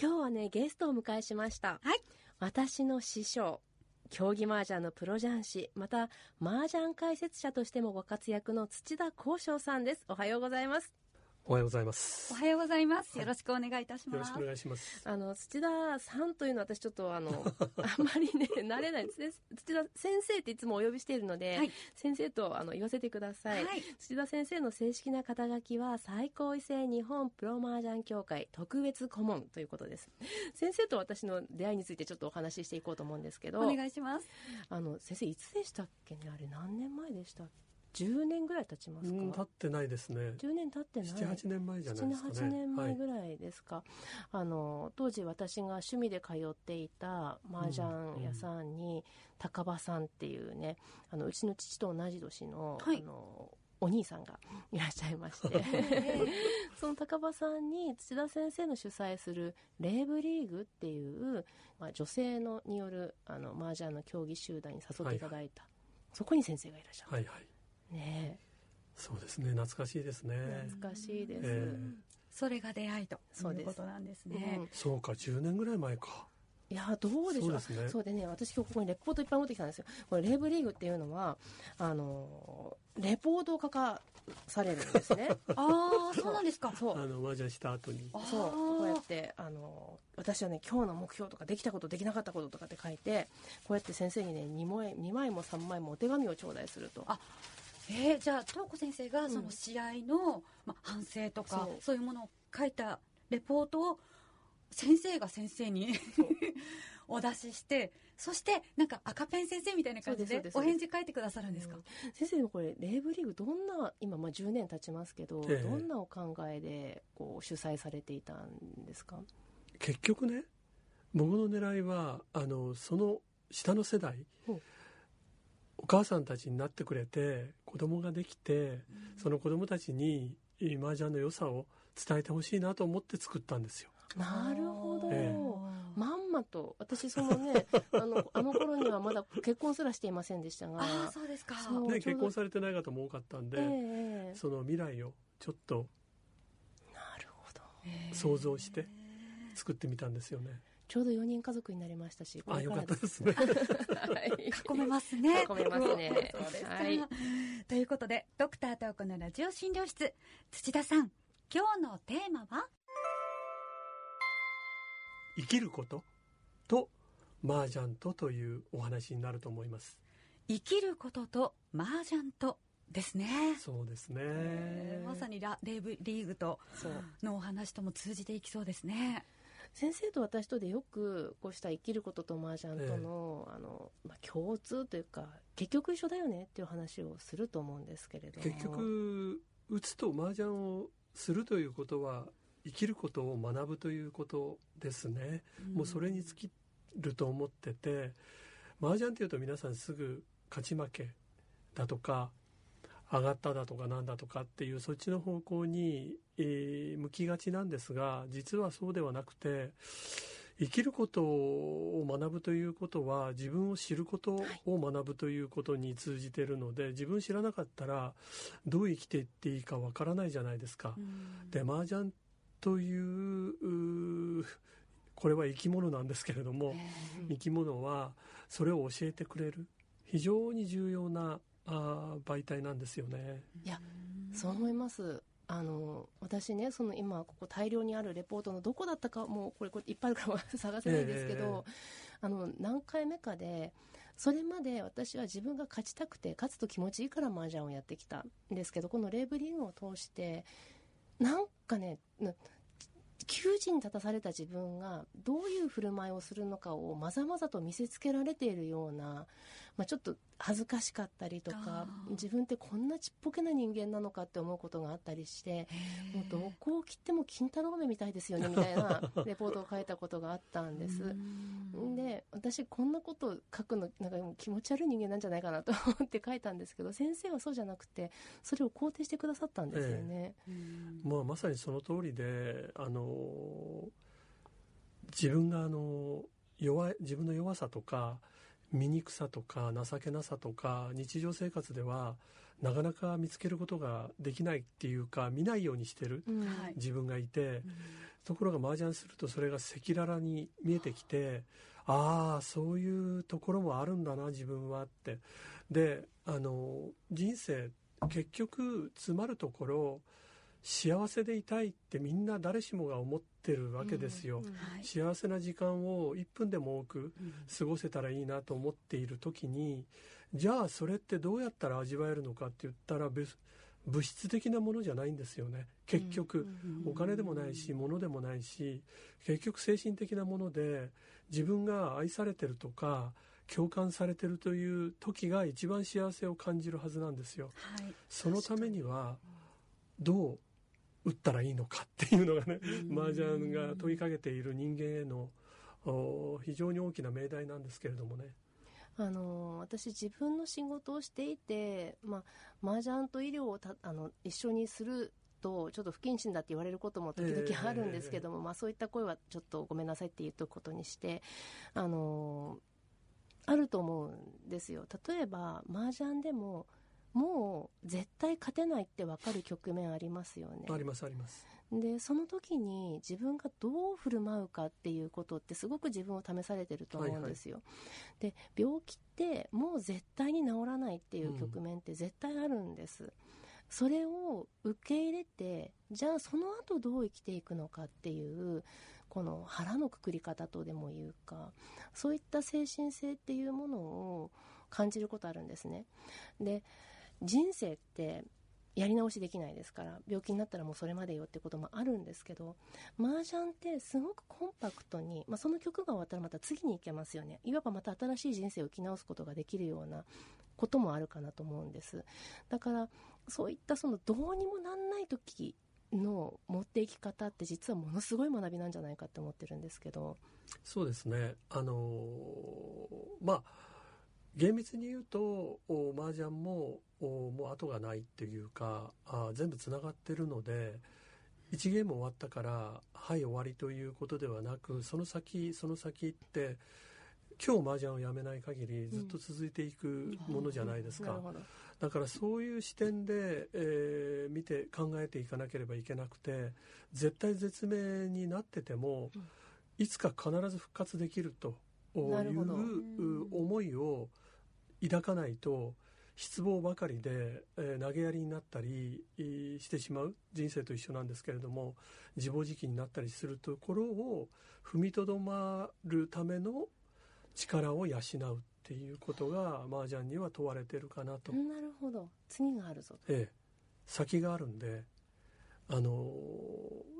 今日はねゲストをお迎えしました。はい。私の師匠競技麻雀のプロ雀士また麻雀解説者としてもご活躍の土田光翔さんです。おはようございますおはようございます。お。はようございます。よろしくお願いいたします。よろしくお願いします。あの土田さんというのは私ちょっとあの あんまりね慣れない。ですね土田先生っていつもお呼びしているので、はい。先生とあの言わせてください、はい。土田先生の正式な肩書きは最高位制日本プロ麻雀協会特別顧問ということです。先生と私の出会いについてちょっとお話ししていこうと思うんですけどお願いします。あの先生いつでしたっけね？あれ何年前でした10年ぐらい経ちますか、うん、経ってないですね。10年経ってない。七八年前じゃないですかね。78年前ぐい。らいですか、あの当時私が趣味で通っていた麻雀屋さんに、高場さんっていうねあのうちの父と同じ年の,、はい。あのお兄さんがいらっしゃいまして。その高場さんに土田先生の主催するレーブリーグっていう、まあ、女性のによるあの麻雀の競技集団に誘っていただいた、そこに先生がいらっしゃる、はいはい。ね。そうですね。懐かしいですね。え懐かしいです、えそれが出会いとそうです。いうことなんですね。うん。そうか、10年ぐらい前か。いやどうでしょう。そうですね。そうでね私今日ここにレポートいっぱい持ってきたんですよ。これレーブリーグっていうのはあのレポートを書かされるんですね。ああそうなんですか。そう。あの、麻雀した後に。そう。こうやってあの私はね今日の目標とかできたことできなかったこととかって書いてこうやって先生にね2枚 ,2 枚も3枚もお手紙を頂戴すると。あえー、じゃあ東子先生がその試合の、まあ、反省とかそう。そういうものを書いたレポートを先生が先生に お出ししてそしてなんか赤ペン先生みたいな感じでお返事書いてくださるんですか、うん。先生でもこれレーブリーグどんな今まあ10年経ちますけど、ええ。どんなお考えでこう主催されていたんですか？結局ね、僕の狙いは、あの、その下の世代う。ん、お母さんたちになってくれて、子供ができて、その子供たちに、麻雀の良さを伝えてほしいなと思って作ったんですよ。なるほど、えまんまと。私そのね あのあの頃にはまだ結婚すらしていませんでしたが。ああそうですか。そうね、結婚されてない方も多かったんで、ええその未来をちょっとなるほど。えー想像して作ってみたんですよね。ちょうど4人家族になりましたしこあ、れよかったですね。はい。囲めますね。囲めますね。そうです。か、はい。ということでドクタートークのラジオ診療室。土田さん今日のテーマは？生きること？と麻雀とというお話になると思います。生きることと麻雀とですね。そうですね。えー。まさにラレイブリーグとのお話とも通じていきそうですね。先生と私とでよくこうした生きることと麻雀との,、あのまあ、共通というか結局一緒だよねっていう話をすると思うんですけれども。結局打つと麻雀をするということは生きることを学ぶということですね。もうそれに尽きると思ってて麻雀っていうと皆さんすぐ勝ち負けだとか上がっただとかなんだとかっていうそっちの方向に、えー向きがちなんですが実はそうではなくて生きることを学ぶということは自分を知ることを学ぶということに通じているので自分知らなかったらどう生きていっていいかわからないじゃないですか。うん。で麻雀というこれは生き物なんですけれども、生き物はそれを教えてくれる。非常に重要なあー媒体なんですよね。いやそう思いますあの私ねその今ここ大量にあるレポートのどこだったかもうこれこれいっぱいあるから 探せないんですけど、あの何回目かでそれまで私は自分が勝ちたくて勝つと気持ちいいから麻雀をやってきたんですけどこのレーブリングを通してなんかねな窮地に立たされた自分がどういう振る舞いをするのかをまざまざと見せつけられているような、まあ、ちょっと恥ずかしかったりとか自分ってこんなちっぽけな人間なのかって思うことがあったりしてもうどこを切っても金太郎飴みたいですよねみたいな レポートを書いたことがあったんです。で私こんなこと書くのなんかもう気持ち悪い人間なんじゃないかなと思って書いたんですけど先生はそうじゃなくてそれを肯定してくださったんですよね。まあ、まさにその通りであの自分があの弱い自分の弱さとか醜さとか情けなさとか日常生活ではなかなか見つけることができないっていうか見ないようにしてる自分がいてところが麻雀するとそれが赤裸々に見えてきてああそういうところもあるんだな自分はって。であの人生結局詰まるところ幸せでいたいってみんな誰しもが思ってるわけですよ、うんうんはい。幸せな時間を1分でも多くうん過ごせたらいいなと思っている時にじゃあそれってどうやったら味わえるのかって言ったら別物質的なものじゃないんですよね。結局、うんお金でもないし物でもないし結局精神的なもので自分が愛されてるとか共感されてるという時が一番幸せを感じるはずなんですよ。はい。そのためにはどう打ったらいいのかっていうのがねうん。麻雀が問いかけている人間へのお非常に大きな命題なんですけれどもね。あの私自分の仕事をしていて、まあ、麻雀と医療をたあの一緒にするとちょっと不謹慎だって言われることも時々あるんですけども、まあ、そういった声はちょっとごめんなさいって言っとくことにしてあのあると思うんですよ。例えば麻雀でももう絶対勝てないって分かる局面ありますよね。ありますあります。でその時に自分がどう振る舞うかっていうことってすごく自分を試されてると思うんですよ、で病気ってもう絶対に治らないっていう局面って絶対あるんです、それを受け入れてじゃあその後どう生きていくのかっていうこの腹のくくり方とでもいうかそういった精神性っていうものを感じることあるんですね。で人生ってやり直しできないですから病気になったらもうそれまでよってこともあるんですけど麻雀ってすごくコンパクトに、まあ、その曲が終わったらまた次に行けますよね。いわばまた新しい人生を生き直すことができるようなこともあるかなと思うんです。だからそういったそのどうにもなんない時の持っていき方って実はものすごい学びなんじゃないかって思ってるんですけど。そうですね。あのーまあ厳密に言うとお麻雀もおもう後がないっていうかあ全部つながってるので1ゲーム終わったからはい終わりということではなくその先その先って今日麻雀をやめない限りずっと続いていくものじゃないですか、なるほど。だからそういう視点で、えー見て考えていかなければいけなくて絶対絶命になってても、うん。いつか必ず復活できるという思いを抱かないと失望ばかりで、えー投げやりになったりえーしてしまう。人生と一緒なんですけれども自暴自棄になったりするところを踏みとどまるための力を養うっていうことが麻雀には問われてるかなと。なるほど。次があるぞええ、先があるんで、あの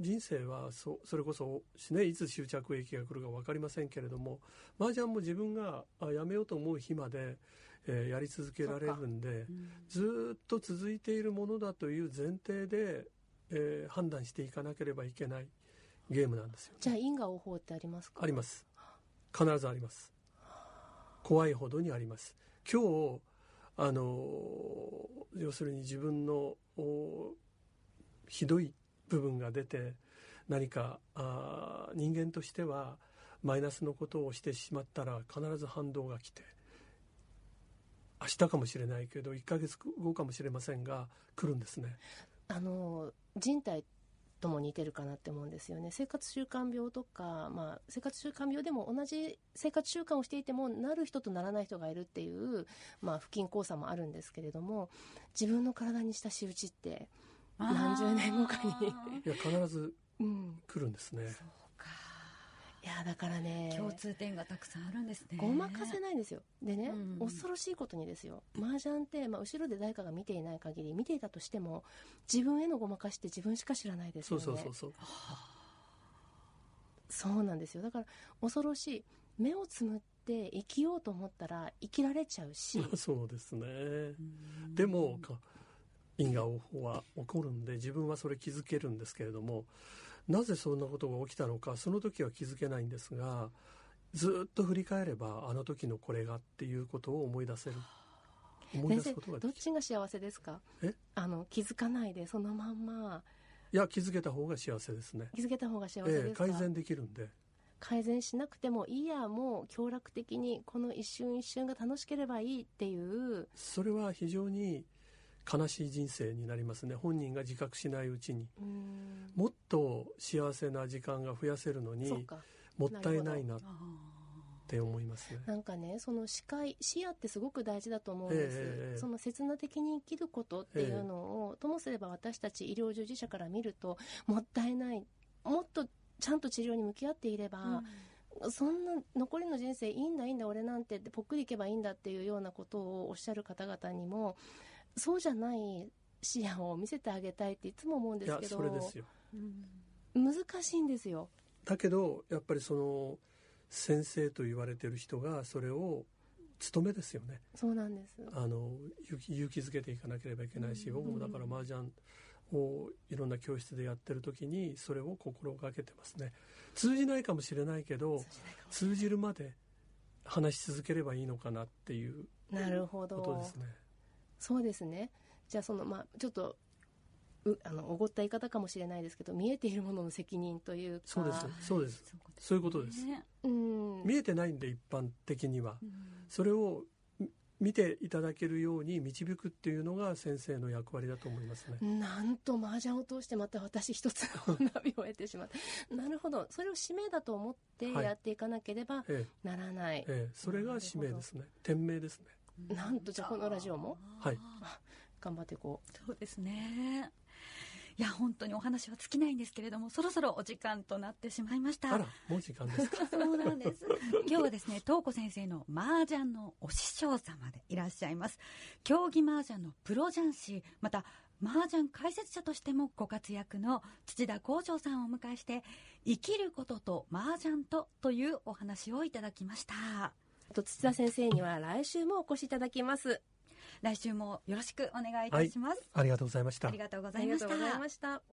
人生はそそれこそ、ね、いつ終着駅が来るか分かりませんけれども麻雀も自分があやめようと思う日まで、えーやり続けられるんでずーっと続いているものだという前提で、えー判断していかなければいけないゲームなんですよ、じゃあ因果応報ってありますか？あります。必ずあります。怖いほどにあります。今日あの要するに自分のおひどい部分が出て何かあ人間としてはマイナスのことをしてしまったら必ず反動が来て明日かもしれないけど1ヶ月後かもしれませんが来るんですね。あの人体とも似てるかなって思うんですよね。生活習慣病とか、まあ、生活習慣病でも同じ生活習慣をしていてもなる人とならない人がいるっていう、まあ、不均衡さもあるんですけれども自分の体にした仕打ちって、何十年後かに。いや必ずうん、来るんですね。そうか。いやだからね。共通点がたくさんあるんですね。ごまかせないんですよ。でね、うん。恐ろしいことにですよ。麻雀って、まあ、後ろで誰かが見ていない限り見ていたとしても自分へのごまかしって自分しか知らないですそよね。うそうそうそう。そうなんですよ。だから恐ろしい。目をつむって生きようと思ったら生きられちゃうし。そうですね。うん。でもか因果応報は起こるんで自分はそれ気づけるんですけれどもなぜそんなことが起きたのかその時は気づけないんですがずっと振り返ればあの時のこれがっていうことを思い出せる。思い出すことができる。どっちが幸せですか？え？あの気づかないでそのまんま。いや気づけた方が幸せですね、気づけた方が幸せですか、ええ改善できるんで。改善しなくてもいいやもう協楽的にこの一瞬一瞬が楽しければいいっていう。それは非常に悲しい人生になりますね。本人が自覚しないうちに。うん。もっと幸せな時間が増やせるのにか。もったいないなっあて思いますね。なんかねその視界視野ってすごく大事だと思うんです、ええその刹那的に生きることっていうのを、ともすれば私たち医療従事者から見るともったいないもっとちゃんと治療に向き合っていれば、そんな残りの人生いいんだいいんだ俺なんてってぽっくりいけばいいんだっていうようなことをおっしゃる方々にもそうじゃない視野を見せてあげたいっていつも思うんですけどそれですよ。うん。難しいんですよ。だけどやっぱりその先生と言われてる人がそれを務めですよね。そうなんです。あの勇気勇気づけていかなければいけないし、うん。僕もだから麻雀をいろんな教室でやってる時にそれを心がけてますね。通じないかもしれないけど通じるまで話し続ければいいのかなっていうなるほど。ことですねそうですね。じゃあそのまあちょっとうあのおごった言い方かもしれないですけど見えているものの責任というか。そうです。そうです。そういうことです。ね。うん。見えてないんで一般的には。うん。それをみ見ていただけるように導くっていうのが先生の役割だと思いますね。なんと麻雀を通してまた私一つ の学びを得てしまった。なるほど。それを使命だと思ってはい。やっていかなければえならない、ええ。えそれが使命ですね。天命ですねなんとじゃあこのラジオも？はい。頑張っていこそうですね。いや本当にお話は尽きないんですけれどもそろそろお時間となってしまいました。あらもう時間ですか？そうなんです。今日はですね、東子先生の麻雀のお師匠様でいらっしゃいます。競技麻雀のプロ雀士、また麻雀解説者としてもご活躍の土田幸丈さんをお迎えして、生きることと麻雀とというお話をいただきました。うと土田先生には来週もお越しいただきます来週もよろしくお願いいたします。ありがとうございましたありがとうごあざいましたりがとうござい。ました